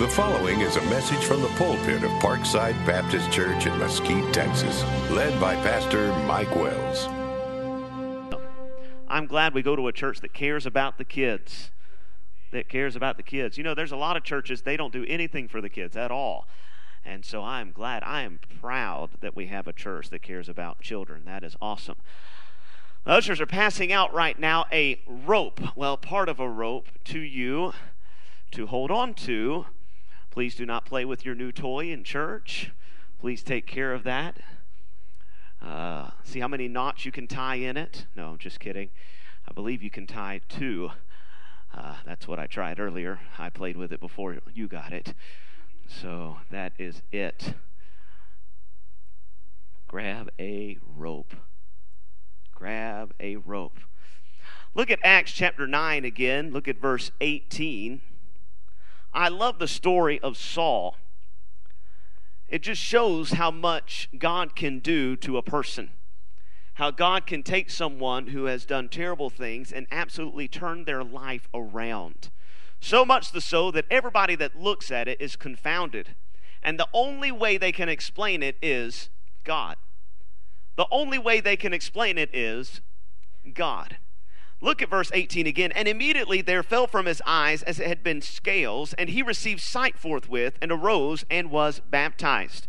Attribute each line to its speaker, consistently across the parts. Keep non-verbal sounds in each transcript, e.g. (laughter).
Speaker 1: The following is a message from the pulpit of Parkside Baptist Church in Mesquite, Texas, led by Pastor Mike Wells.
Speaker 2: I'm glad we go to a church that cares about the kids. That cares about the kids. You know, there's a lot of churches, they don't do anything for the kids at all. And so I'm glad, I am proud that we have a church that cares about children. That is awesome. The ushers are passing out right now a rope, well, part of a rope to you to hold on to. Please do not play with your new toy in church. Please take care of that. Uh, see how many knots you can tie in it? No, I'm just kidding. I believe you can tie two. Uh, that's what I tried earlier. I played with it before you got it. So that is it. Grab a rope. Grab a rope. Look at Acts chapter 9 again. Look at verse 18. I love the story of Saul. It just shows how much God can do to a person. How God can take someone who has done terrible things and absolutely turn their life around. So much the so that everybody that looks at it is confounded. And the only way they can explain it is God. The only way they can explain it is God. Look at verse 18 again. And immediately there fell from his eyes as it had been scales, and he received sight forthwith, and arose and was baptized.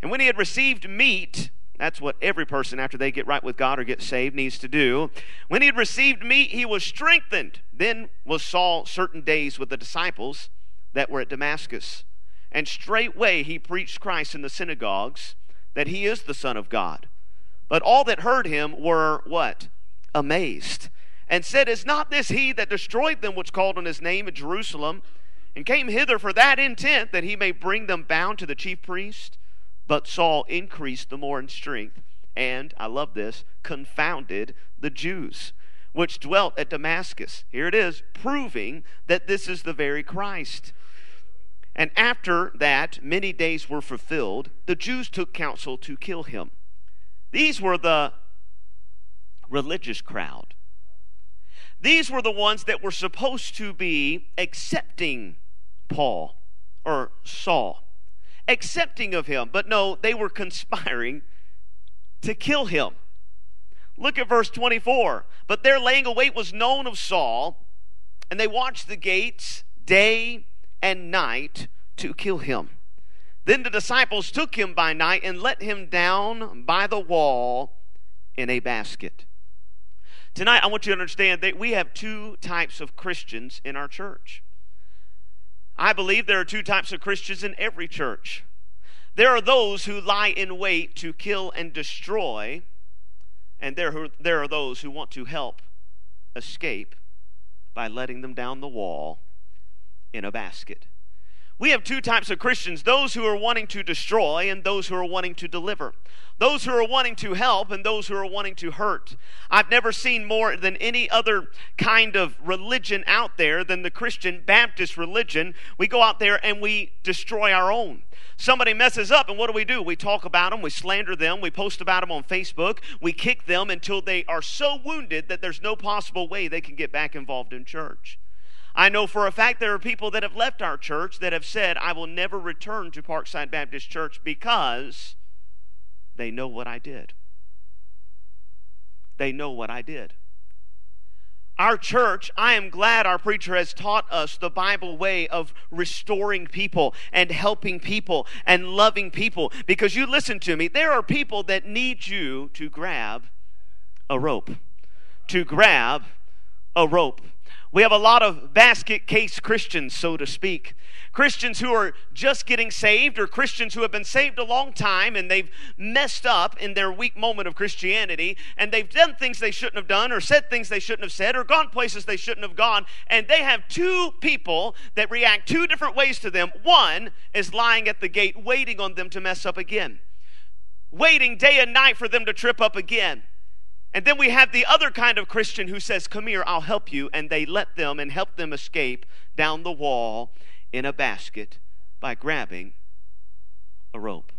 Speaker 2: And when he had received meat, that's what every person, after they get right with God or get saved, needs to do. When he had received meat, he was strengthened. Then was Saul certain days with the disciples that were at Damascus. And straightway he preached Christ in the synagogues, that he is the Son of God. But all that heard him were what? Amazed. And said, Is not this he that destroyed them which called on his name at Jerusalem, and came hither for that intent, that he may bring them bound to the chief priest? But Saul increased the more in strength, and, I love this, confounded the Jews, which dwelt at Damascus. Here it is, proving that this is the very Christ. And after that, many days were fulfilled, the Jews took counsel to kill him. These were the religious crowd. These were the ones that were supposed to be accepting Paul or Saul accepting of him. But no, they were conspiring to kill him. Look at verse 24. But their laying await was known of Saul, and they watched the gates day and night to kill him. Then the disciples took him by night and let him down by the wall in a basket. Tonight, I want you to understand that we have two types of Christians in our church. I believe there are two types of Christians in every church. There are those who lie in wait to kill and destroy, and there, there are those who want to help escape by letting them down the wall in a basket. We have two types of Christians those who are wanting to destroy and those who are wanting to deliver. Those who are wanting to help and those who are wanting to hurt. I've never seen more than any other kind of religion out there than the Christian Baptist religion. We go out there and we destroy our own. Somebody messes up, and what do we do? We talk about them, we slander them, we post about them on Facebook, we kick them until they are so wounded that there's no possible way they can get back involved in church. I know for a fact there are people that have left our church that have said, I will never return to Parkside Baptist Church because they know what I did. They know what I did. Our church, I am glad our preacher has taught us the Bible way of restoring people and helping people and loving people. Because you listen to me, there are people that need you to grab a rope. To grab a rope. We have a lot of basket case Christians, so to speak. Christians who are just getting saved, or Christians who have been saved a long time and they've messed up in their weak moment of Christianity, and they've done things they shouldn't have done, or said things they shouldn't have said, or gone places they shouldn't have gone, and they have two people that react two different ways to them. One is lying at the gate, waiting on them to mess up again, waiting day and night for them to trip up again. And then we have the other kind of Christian who says, Come here, I'll help you. And they let them and help them escape down the wall in a basket by grabbing a rope.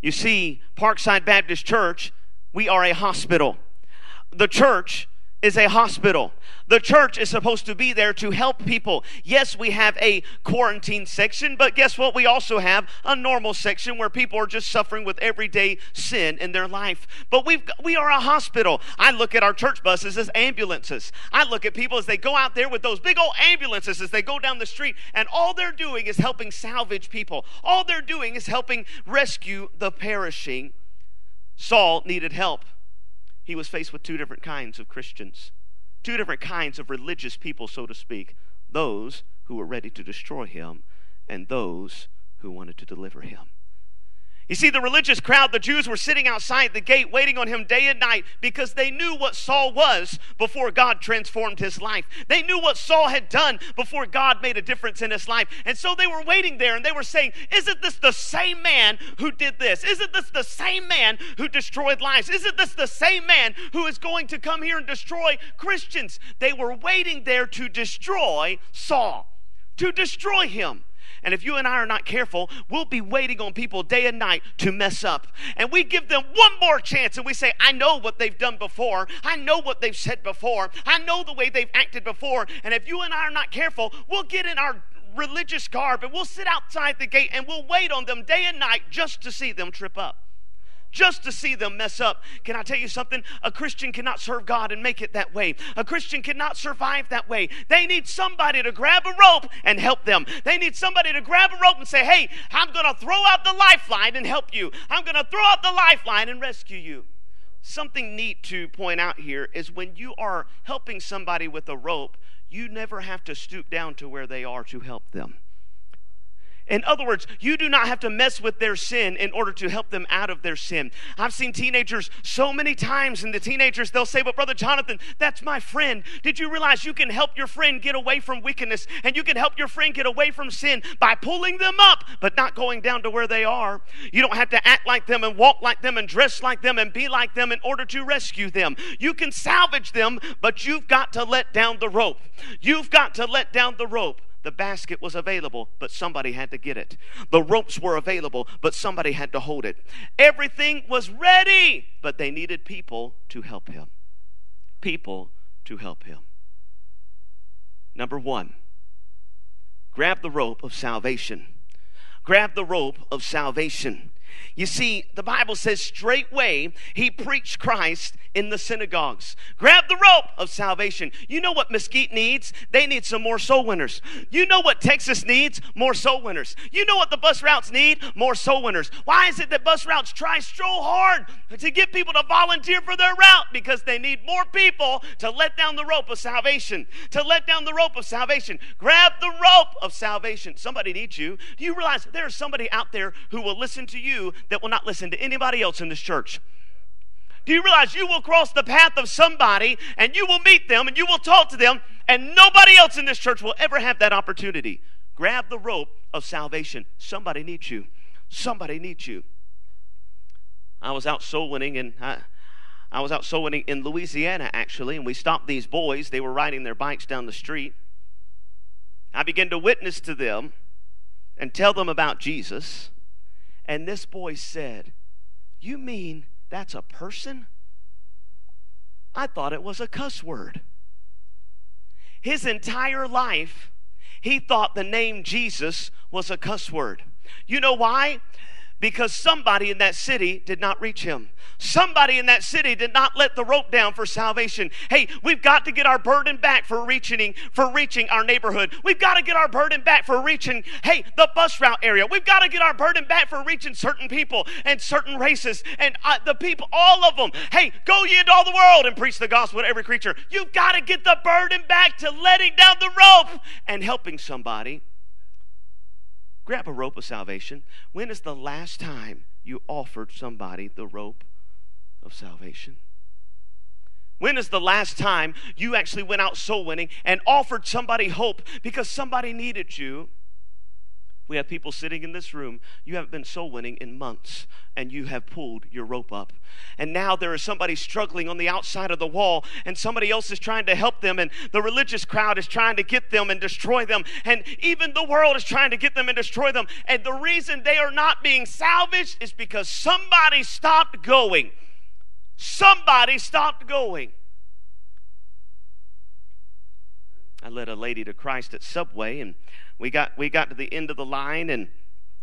Speaker 2: You see, Parkside Baptist Church, we are a hospital. The church is a hospital. The church is supposed to be there to help people. Yes, we have a quarantine section, but guess what? We also have a normal section where people are just suffering with everyday sin in their life. But we've we are a hospital. I look at our church buses as ambulances. I look at people as they go out there with those big old ambulances as they go down the street, and all they're doing is helping salvage people. All they're doing is helping rescue the perishing. Saul needed help. He was faced with two different kinds of Christians two different kinds of religious people, so to speak those who were ready to destroy him, and those who wanted to deliver him. You see, the religious crowd, the Jews, were sitting outside the gate waiting on him day and night because they knew what Saul was before God transformed his life. They knew what Saul had done before God made a difference in his life. And so they were waiting there and they were saying, Isn't this the same man who did this? Isn't this the same man who destroyed lives? Isn't this the same man who is going to come here and destroy Christians? They were waiting there to destroy Saul, to destroy him. And if you and I are not careful, we'll be waiting on people day and night to mess up. And we give them one more chance and we say, I know what they've done before. I know what they've said before. I know the way they've acted before. And if you and I are not careful, we'll get in our religious garb and we'll sit outside the gate and we'll wait on them day and night just to see them trip up just to see them mess up. Can I tell you something? A Christian cannot serve God and make it that way. A Christian cannot survive that way. They need somebody to grab a rope and help them. They need somebody to grab a rope and say, Hey, I'm going to throw out the lifeline and help you. I'm going to throw out the lifeline and rescue you. Something neat to point out here is when you are helping somebody with a rope, you never have to stoop down to where they are to help them. In other words, you do not have to mess with their sin in order to help them out of their sin. I've seen teenagers so many times, and the teenagers, they'll say, But Brother Jonathan, that's my friend. Did you realize you can help your friend get away from wickedness and you can help your friend get away from sin by pulling them up, but not going down to where they are? You don't have to act like them and walk like them and dress like them and be like them in order to rescue them. You can salvage them, but you've got to let down the rope. You've got to let down the rope. The basket was available, but somebody had to get it. The ropes were available, but somebody had to hold it. Everything was ready, but they needed people to help him. People to help him. Number one, grab the rope of salvation. Grab the rope of salvation. You see, the Bible says straightway he preached Christ in the synagogues. Grab the rope of salvation. You know what Mesquite needs? They need some more soul winners. You know what Texas needs? More soul winners. You know what the bus routes need? More soul winners. Why is it that bus routes try so hard to get people to volunteer for their route? Because they need more people to let down the rope of salvation. To let down the rope of salvation. Grab the rope of salvation. Somebody needs you. Do you realize there's somebody out there who will listen to you that will not listen to anybody else in this church. Do you realize you will cross the path of somebody and you will meet them and you will talk to them, and nobody else in this church will ever have that opportunity? Grab the rope of salvation. Somebody needs you. Somebody needs you. I was out soul winning and I, I was out soul winning in Louisiana actually, and we stopped these boys. They were riding their bikes down the street. I began to witness to them and tell them about Jesus. And this boy said, You mean that's a person? I thought it was a cuss word. His entire life, he thought the name Jesus was a cuss word. You know why? Because somebody in that city did not reach him. Somebody in that city did not let the rope down for salvation. Hey, we've got to get our burden back for reaching for reaching our neighborhood. We've got to get our burden back for reaching hey, the bus route area. We've got to get our burden back for reaching certain people and certain races and uh, the people all of them. Hey, go ye into all the world and preach the gospel to every creature. You've got to get the burden back to letting down the rope and helping somebody Grab a rope of salvation. When is the last time you offered somebody the rope of salvation? When is the last time you actually went out soul winning and offered somebody hope because somebody needed you? We have people sitting in this room. You haven't been soul winning in months, and you have pulled your rope up. And now there is somebody struggling on the outside of the wall, and somebody else is trying to help them, and the religious crowd is trying to get them and destroy them, and even the world is trying to get them and destroy them. And the reason they are not being salvaged is because somebody stopped going. Somebody stopped going. I led a lady to Christ at Subway, and we got we got to the end of the line, and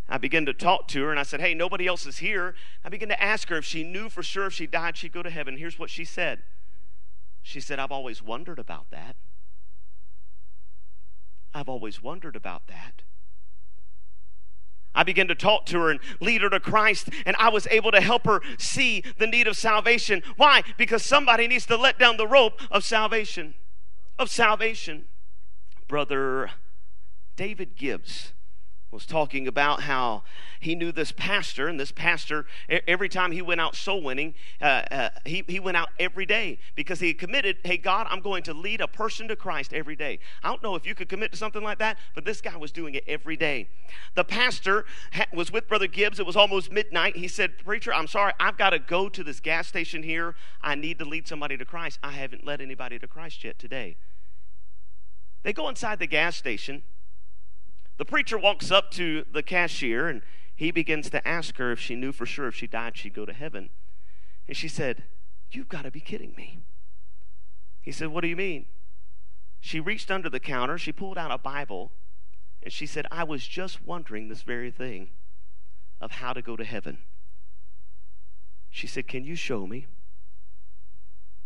Speaker 2: I began to talk to her, and I said, "Hey, nobody else is here." I began to ask her if she knew for sure if she died she'd go to heaven. Here's what she said. She said, "I've always wondered about that. I've always wondered about that." I began to talk to her and lead her to Christ, and I was able to help her see the need of salvation. Why? Because somebody needs to let down the rope of salvation. Of salvation. Brother David Gibbs was talking about how he knew this pastor, and this pastor, every time he went out soul winning, uh, uh, he, he went out every day because he committed, hey, God, I'm going to lead a person to Christ every day. I don't know if you could commit to something like that, but this guy was doing it every day. The pastor ha- was with Brother Gibbs. It was almost midnight. He said, Preacher, I'm sorry, I've got to go to this gas station here. I need to lead somebody to Christ. I haven't led anybody to Christ yet today. They go inside the gas station. The preacher walks up to the cashier and he begins to ask her if she knew for sure if she died she'd go to heaven. And she said, You've got to be kidding me. He said, What do you mean? She reached under the counter, she pulled out a Bible, and she said, I was just wondering this very thing of how to go to heaven. She said, Can you show me?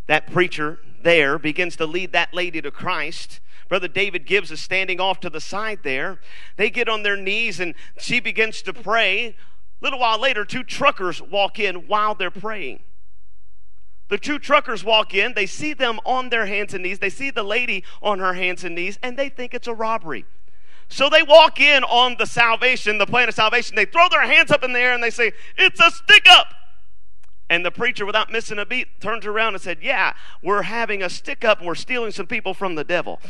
Speaker 2: That preacher there begins to lead that lady to Christ. Brother David Gibbs is standing off to the side there. They get on their knees and she begins to pray. A little while later, two truckers walk in while they're praying. The two truckers walk in, they see them on their hands and knees, they see the lady on her hands and knees, and they think it's a robbery. So they walk in on the salvation, the plan of salvation. They throw their hands up in the air and they say, It's a stick up. And the preacher, without missing a beat, turns around and said, Yeah, we're having a stick up and we're stealing some people from the devil.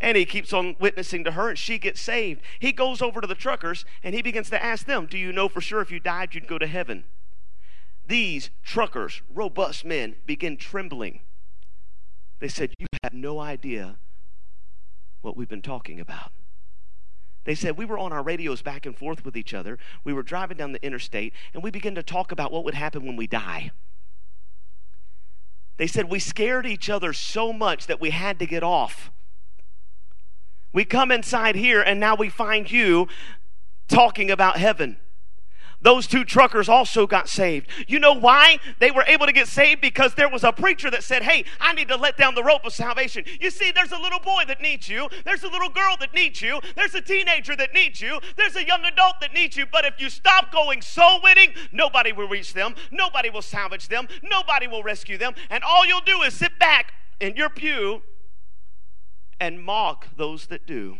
Speaker 2: And he keeps on witnessing to her, and she gets saved. He goes over to the truckers and he begins to ask them, Do you know for sure if you died, you'd go to heaven? These truckers, robust men, begin trembling. They said, You have no idea what we've been talking about. They said we were on our radios back and forth with each other. We were driving down the interstate, and we began to talk about what would happen when we die. They said we scared each other so much that we had to get off. We come inside here, and now we find you talking about heaven. Those two truckers also got saved. You know why they were able to get saved? Because there was a preacher that said, Hey, I need to let down the rope of salvation. You see, there's a little boy that needs you. There's a little girl that needs you. There's a teenager that needs you. There's a young adult that needs you. But if you stop going soul winning, nobody will reach them. Nobody will salvage them. Nobody will rescue them. And all you'll do is sit back in your pew and mock those that do.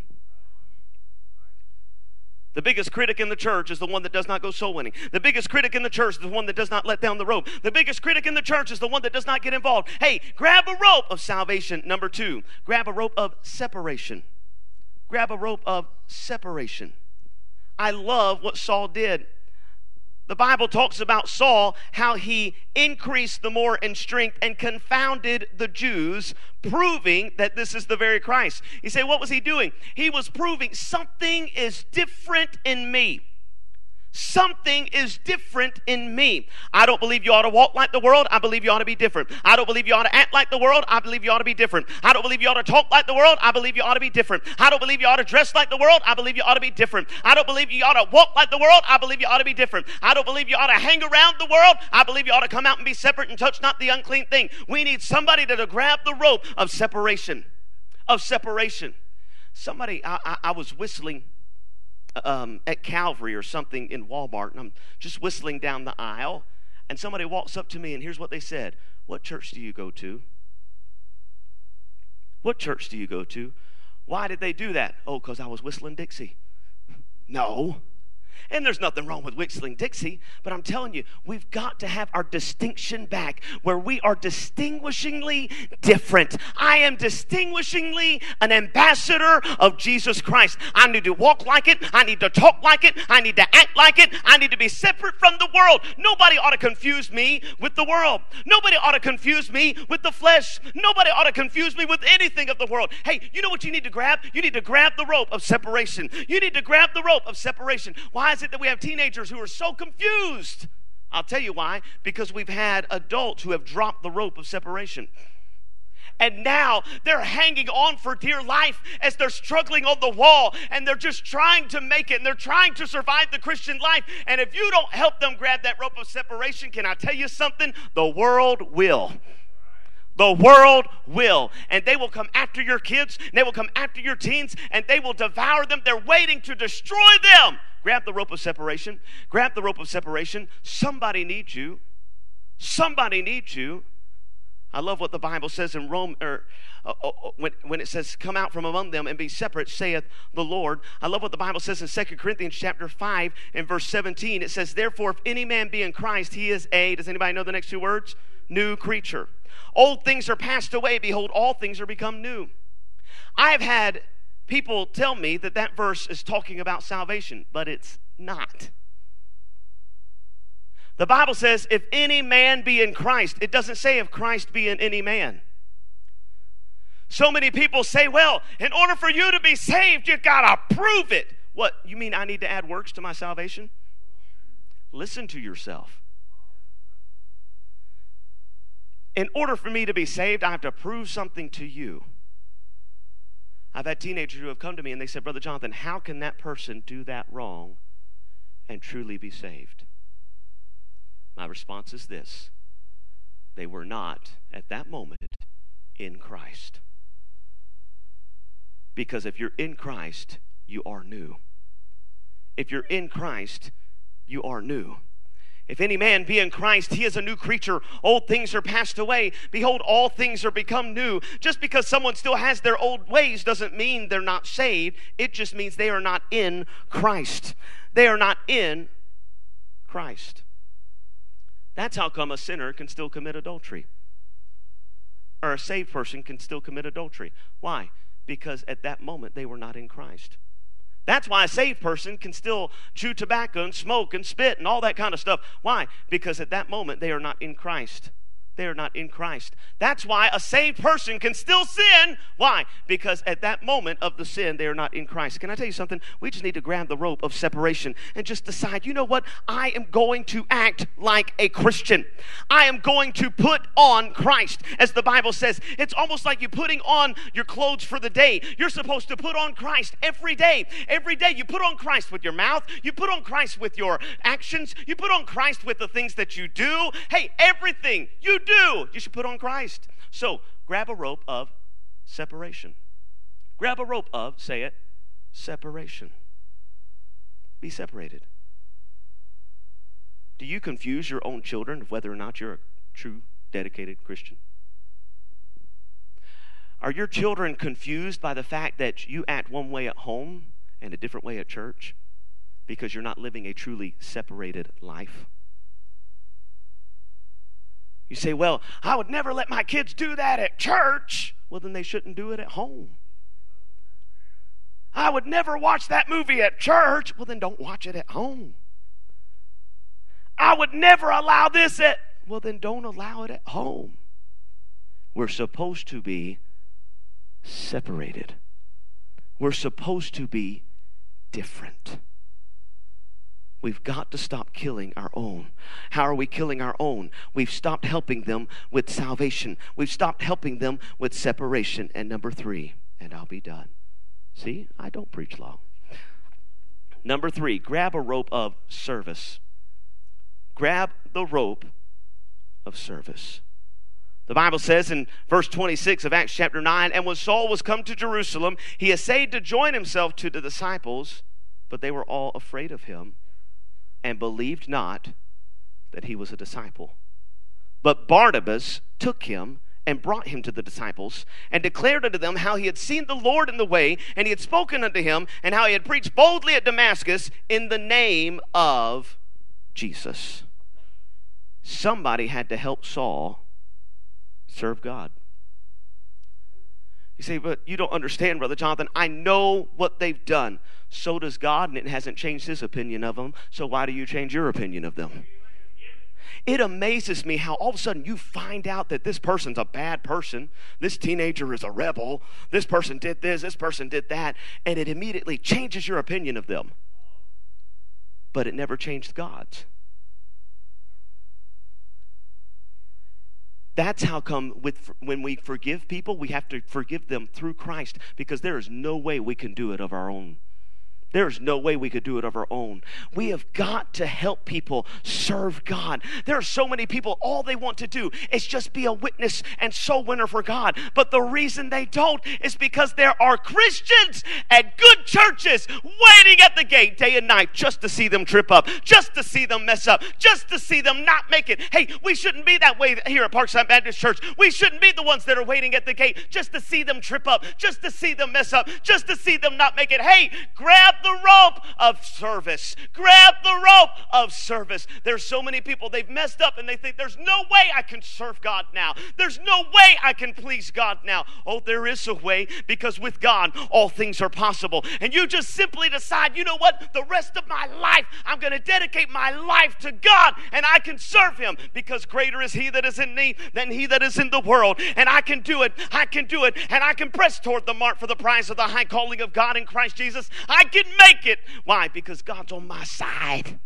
Speaker 2: The biggest critic in the church is the one that does not go soul winning. The biggest critic in the church is the one that does not let down the rope. The biggest critic in the church is the one that does not get involved. Hey, grab a rope of salvation. Number two, grab a rope of separation. Grab a rope of separation. I love what Saul did the Bible talks about Saul, how he increased the more in strength and confounded the Jews, proving that this is the very Christ. You say, what was he doing? He was proving something is different in me. Something is different in me. I don't believe you ought to walk like the world. I believe you ought to be different. I don't believe you ought to act like the world. I believe you ought to be different. I don't believe you ought to talk like the world. I believe you ought to be different. I don't believe you ought to dress like the world. I believe you ought to be different. I don't believe you ought to walk like the world. I believe you ought to be different. I don't believe you ought to hang around the world. I believe you ought to come out and be separate and touch not the unclean thing. We need somebody to, grab the rope of separation. Of separation. Somebody, I, I, I was whistling um, at Calvary or something in Walmart, and I'm just whistling down the aisle, and somebody walks up to me, and here's what they said What church do you go to? What church do you go to? Why did they do that? Oh, because I was whistling Dixie. (laughs) No. And there's nothing wrong with whistling Dixie, but I'm telling you, we've got to have our distinction back where we are distinguishingly different. I am distinguishingly an ambassador of Jesus Christ. I need to walk like it. I need to talk like it. I need to act like it. I need to be separate from the world. Nobody ought to confuse me with the world. Nobody ought to confuse me with the flesh. Nobody ought to confuse me with anything of the world. Hey, you know what you need to grab? You need to grab the rope of separation. You need to grab the rope of separation. Why is it that we have teenagers who are so confused? I'll tell you why. Because we've had adults who have dropped the rope of separation. And now they're hanging on for dear life as they're struggling on the wall and they're just trying to make it and they're trying to survive the Christian life. And if you don't help them grab that rope of separation, can I tell you something? The world will. The world will. And they will come after your kids, they will come after your teens, and they will devour them. They're waiting to destroy them. Grab the rope of separation. Grab the rope of separation. Somebody needs you. Somebody needs you. I love what the Bible says in Rome, or uh, uh, uh, when, when it says, "Come out from among them and be separate," saith the Lord. I love what the Bible says in Second Corinthians chapter five and verse seventeen. It says, "Therefore, if any man be in Christ, he is a." Does anybody know the next two words? New creature. Old things are passed away; behold, all things are become new. I have had people tell me that that verse is talking about salvation, but it's not. The Bible says, if any man be in Christ, it doesn't say if Christ be in any man. So many people say, well, in order for you to be saved, you've got to prove it. What, you mean I need to add works to my salvation? Listen to yourself. In order for me to be saved, I have to prove something to you. I've had teenagers who have come to me and they said, Brother Jonathan, how can that person do that wrong and truly be saved? My response is this they were not, at that moment, in Christ. Because if you're in Christ, you are new. If you're in Christ, you are new. If any man be in Christ, he is a new creature. Old things are passed away. Behold, all things are become new. Just because someone still has their old ways doesn't mean they're not saved. It just means they are not in Christ. They are not in Christ. That's how come a sinner can still commit adultery. Or a saved person can still commit adultery. Why? Because at that moment they were not in Christ. That's why a saved person can still chew tobacco and smoke and spit and all that kind of stuff. Why? Because at that moment they are not in Christ they are not in Christ. That's why a saved person can still sin. Why? Because at that moment of the sin, they are not in Christ. Can I tell you something? We just need to grab the rope of separation and just decide, you know what? I am going to act like a Christian. I am going to put on Christ. As the Bible says, it's almost like you're putting on your clothes for the day. You're supposed to put on Christ every day. Every day you put on Christ with your mouth, you put on Christ with your actions, you put on Christ with the things that you do. Hey, everything you do, you should put on Christ. So grab a rope of separation. Grab a rope of, say it, separation. Be separated. Do you confuse your own children of whether or not you're a true, dedicated Christian? Are your children confused by the fact that you act one way at home and a different way at church because you're not living a truly separated life? You say, well, I would never let my kids do that at church. Well, then they shouldn't do it at home. I would never watch that movie at church. Well, then don't watch it at home. I would never allow this at, well, then don't allow it at home. We're supposed to be separated, we're supposed to be different. We've got to stop killing our own. How are we killing our own? We've stopped helping them with salvation. We've stopped helping them with separation. And number three, and I'll be done. See, I don't preach long. Number three, grab a rope of service. Grab the rope of service. The Bible says in verse 26 of Acts chapter 9 And when Saul was come to Jerusalem, he essayed to join himself to the disciples, but they were all afraid of him and believed not that he was a disciple. But Barnabas took him and brought him to the disciples and declared unto them how he had seen the Lord in the way and he had spoken unto him and how he had preached boldly at Damascus in the name of Jesus. Somebody had to help Saul serve God. You say, but you don't understand, Brother Jonathan. I know what they've done. So does God, and it hasn't changed his opinion of them. So why do you change your opinion of them? It amazes me how all of a sudden you find out that this person's a bad person. This teenager is a rebel. This person did this, this person did that, and it immediately changes your opinion of them. But it never changed God's. That's how come with when we forgive people, we have to forgive them through Christ because there is no way we can do it of our own. There's no way we could do it of our own. We have got to help people serve God. There are so many people, all they want to do is just be a witness and soul winner for God. But the reason they don't is because there are Christians at good churches waiting at the gate day and night just to see them trip up, just to see them mess up, just to see them not make it. Hey, we shouldn't be that way here at Parkside Baptist Church. We shouldn't be the ones that are waiting at the gate just to see them trip up, just to see them mess up, just to see them not make it. Hey, grab the rope of service. Grab the rope of service. There's so many people, they've messed up and they think there's no way I can serve God now. There's no way I can please God now. Oh, there is a way because with God, all things are possible. And you just simply decide, you know what? The rest of my life, I'm going to dedicate my life to God and I can serve Him because greater is He that is in me than He that is in the world. And I can do it. I can do it. And I can press toward the mark for the prize of the high calling of God in Christ Jesus. I can make it. Why? Because God's on my side.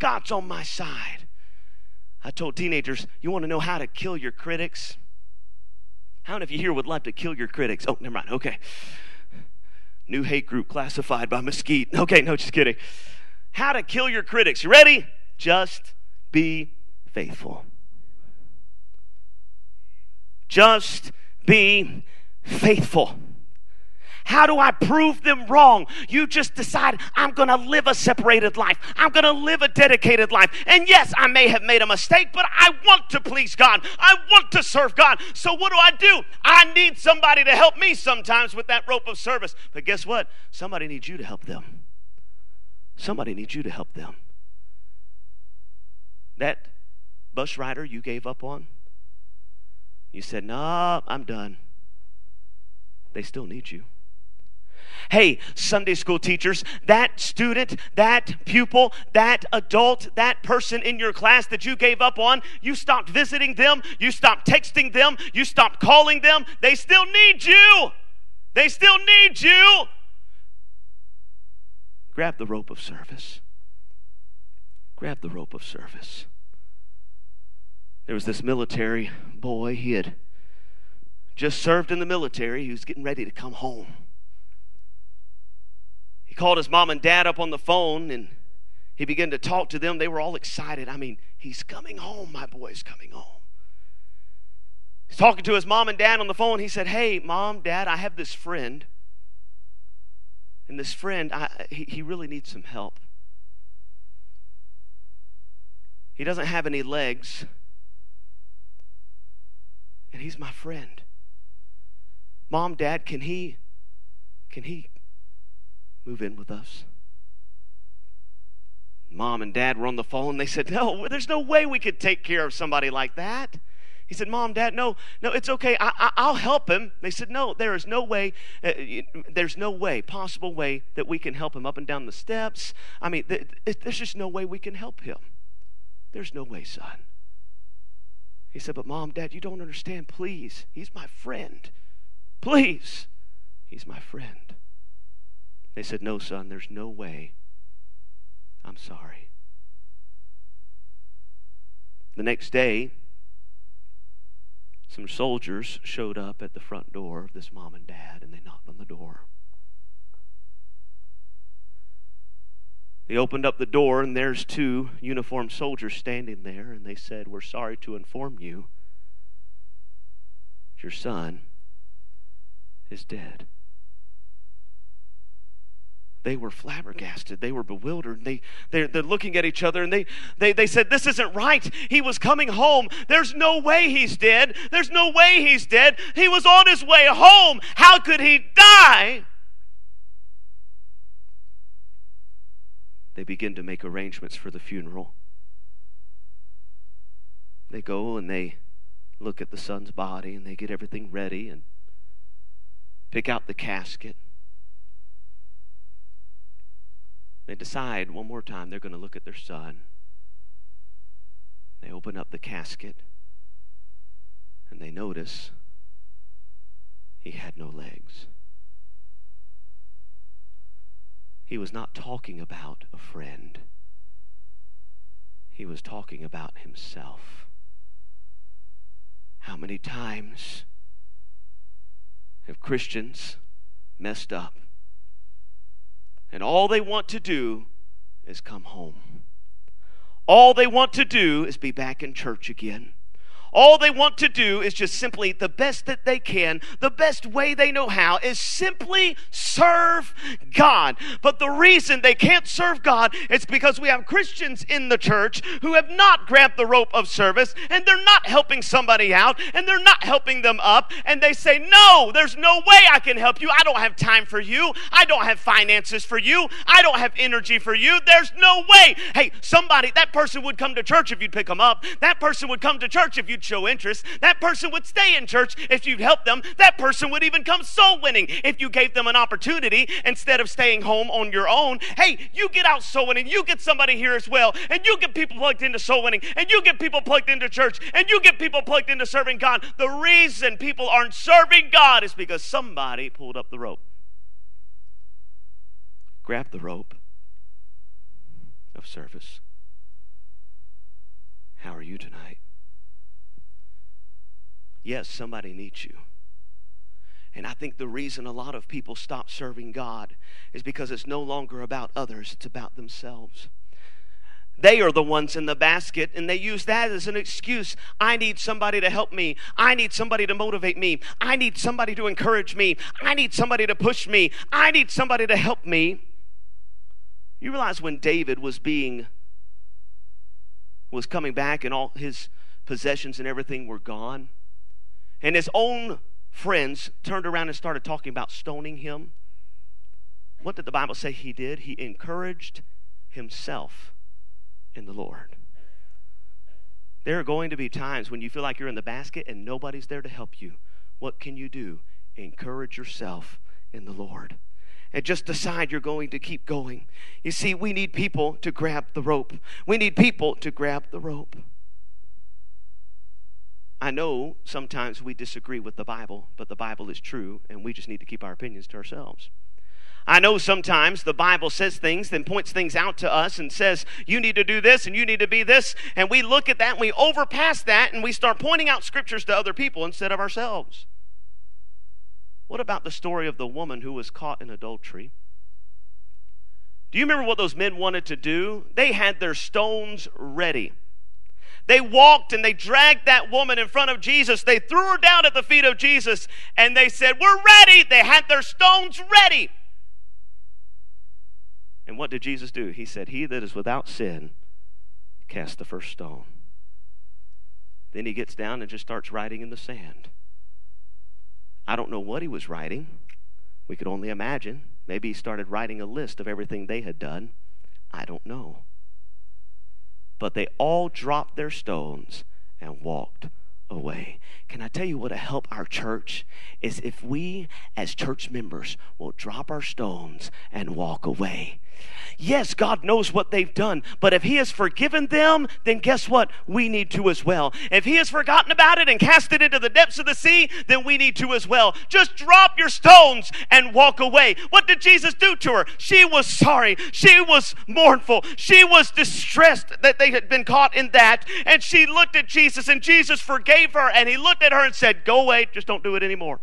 Speaker 2: God's on my side. I told teenagers, you want to know how to kill your critics? How many of you here would love to kill your critics? Oh, never mind. Okay. New hate group classified by Mesquite. Okay, no, just kidding. How to kill your critics. You ready? Just be faithful. Just be faithful. How do I prove them wrong? You just decide, I'm going to live a separated life. I'm going to live a dedicated life. And yes, I may have made a mistake, but I want to please God. I want to serve God. So what do I do? I need somebody to help me sometimes with that rope of service. But guess what? Somebody needs you to help them. Somebody needs you to help them. That bus rider you gave up on, you said, No, nah, I'm done. They still need you. Hey, Sunday school teachers, that student, that pupil, that adult, that person in your class that you gave up on, you stopped visiting them, you stopped texting them, you stopped calling them. They still need you. They still need you. Grab the rope of service. Grab the rope of service. There was this military boy, he had just served in the military, he was getting ready to come home. Called his mom and dad up on the phone and he began to talk to them. They were all excited. I mean, he's coming home. My boy's coming home. He's talking to his mom and dad on the phone. He said, Hey, mom, dad, I have this friend. And this friend, I, he, he really needs some help. He doesn't have any legs. And he's my friend. Mom, dad, can he can he move in with us? Mom and dad were on the phone. They said, No, there's no way we could take care of somebody like that. He said, Mom, Dad, no, no, it's okay. I, will help him. They said, No, there is no way, uh, there's no way, possible way that we can help him up and down the steps. I mean, th- there's just no way we can help him. There's no way, son. He said, But Mom, Dad, you don't understand. Please, he's my friend. Please, he's my friend. They said, No, son, there's no way. I'm sorry. The next day, some soldiers showed up at the front door of this mom and dad, and they knocked on the door. They opened up the door, and there's two uniformed soldiers standing there, and they said, We're sorry to inform you your son is dead. They were flabbergasted. They were bewildered. They, they're, they're looking at each other and they, they, they said, This isn't right. He was coming home. There's no way he's dead. There's no way he's dead. He was on his way home. How could he die? They begin to make arrangements for the funeral. They go and they look at the son's body and they get everything ready and pick out the casket. They decide one more time they're going to look at their son. They open up the casket and they notice he had no legs. He was not talking about a friend, he was talking about himself. How many times have Christians messed up? And all they want to do is come home. All they want to do is be back in church again. All they want to do is just simply the best that they can, the best way they know how is simply serve God. But the reason they can't serve God is because we have Christians in the church who have not grabbed the rope of service and they're not helping somebody out and they're not helping them up and they say, No, there's no way I can help you. I don't have time for you. I don't have finances for you. I don't have energy for you. There's no way. Hey, somebody, that person would come to church if you'd pick them up. That person would come to church if you'd show interest. That person would stay in church if you'd help them. That person would even come soul winning if you gave them an opportunity instead of staying home on your own. Hey, you get out soul winning. You get somebody here as well. And you get people plugged into soul winning. And you get people plugged into church. And you get people plugged into serving God. The reason people aren't serving God is because somebody pulled up the rope. Grab the rope of service. How are you tonight? Yes, somebody needs you. And I think the reason a lot of people stop serving God is because it's no longer about others, it's about themselves. They are the ones in the basket, and they use that as an excuse. I need somebody to help me. I need somebody to motivate me. I need somebody to encourage me. I need somebody to push me. I need somebody to help me. You realize when David was being was coming back and all his possessions and everything were gone and his own friends turned around and started talking about stoning him. What did the Bible say he did? He encouraged himself in the Lord. There are going to be times when you feel like you're in the basket and nobody's there to help you. What can you do? Encourage yourself in the Lord. And just decide you're going to keep going. You see, we need people to grab the rope. We need people to grab the rope. I know sometimes we disagree with the Bible, but the Bible is true, and we just need to keep our opinions to ourselves. I know sometimes the Bible says things, then points things out to us and says, you need to do this and you need to be this. And we look at that and we overpass that and we start pointing out scriptures to other people instead of ourselves. What about the story of the woman who was caught in adultery? Do you remember what those men wanted to do? They had their stones ready. They walked and they dragged that woman in front of Jesus. They threw her down at the feet of Jesus and they said, We're ready. They had their stones ready. And what did Jesus do? He said, He that is without sin, cast the first stone. Then he gets down and just starts writing in the sand. I don't know what he was writing. We could only imagine. Maybe he started writing a list of everything they had done. I don't know. But they all dropped their stones and walked away. Can I tell you what to help our church is if we as church members will drop our stones and walk away. Yes, God knows what they've done, but if He has forgiven them, then guess what? We need to as well. If He has forgotten about it and cast it into the depths of the sea, then we need to as well. Just drop your stones and walk away. What did Jesus do to her? She was sorry. She was mournful. She was distressed that they had been caught in that. And she looked at Jesus, and Jesus forgave her, and He looked at her and said, Go away, just don't do it anymore.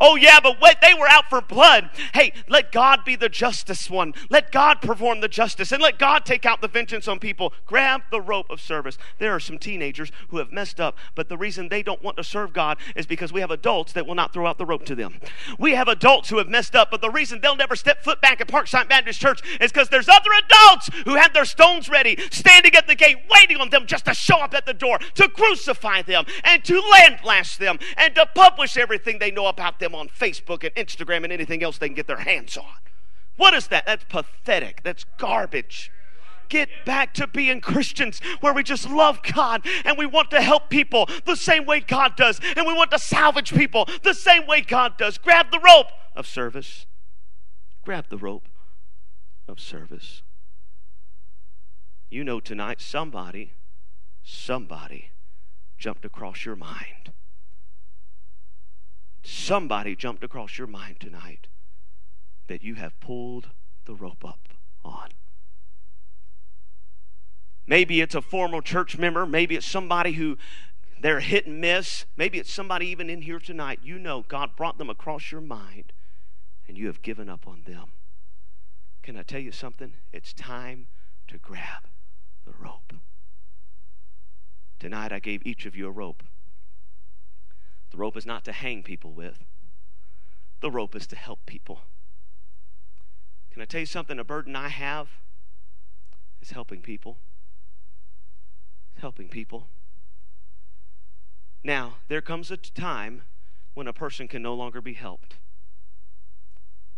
Speaker 2: Oh, yeah, but wait, they were out for blood. Hey, let God be the justice one. Let God perform the justice and let God take out the vengeance on people. Grab the rope of service. There are some teenagers who have messed up, but the reason they don't want to serve God is because we have adults that will not throw out the rope to them. We have adults who have messed up, but the reason they'll never step foot back at Parkside Baptist Church is because there's other adults who have their stones ready, standing at the gate, waiting on them just to show up at the door, to crucify them, and to landlash them, and to publish everything they know about them them on Facebook and Instagram and anything else they can get their hands on. What is that? That's pathetic. That's garbage. Get back to being Christians where we just love God and we want to help people the same way God does, and we want to salvage people the same way God does. Grab the rope of service. Grab the rope of service. You know, tonight, somebody, somebody jumped across your mind somebody jumped across your mind tonight that you have pulled the rope up on. Maybe it's a former church member, maybe it's somebody who they're hit and miss. Maybe it's somebody even in here tonight. You know God brought them across your mind and you have given up on them. Can I tell you something? It's time to grab the rope. Tonight I gave each of you a rope. The rope is not to hang people with, the rope is to help people. Can I tell you something? A burden I have is helping people. It's helping people. Now, there comes a time when a person can no longer be helped.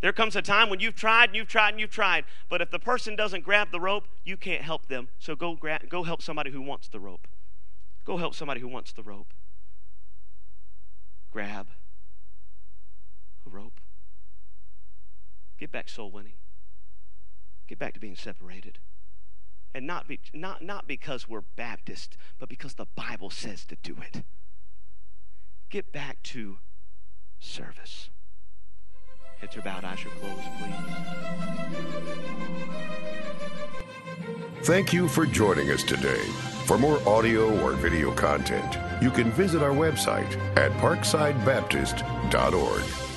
Speaker 2: There comes a time when you've tried and you've tried and you've tried, but if the person doesn't grab the rope, you can't help them. So go, gra- go help somebody who wants the rope. Go help somebody who wants the rope. Grab a rope. Get back soul winning. Get back to being separated. And not, be, not, not because we're Baptist, but because the Bible says to do it. Get back to service. Heads are bowed, eyes are closed,
Speaker 1: please. Thank you for joining us today. For more audio or video content, you can visit our website at parksidebaptist.org.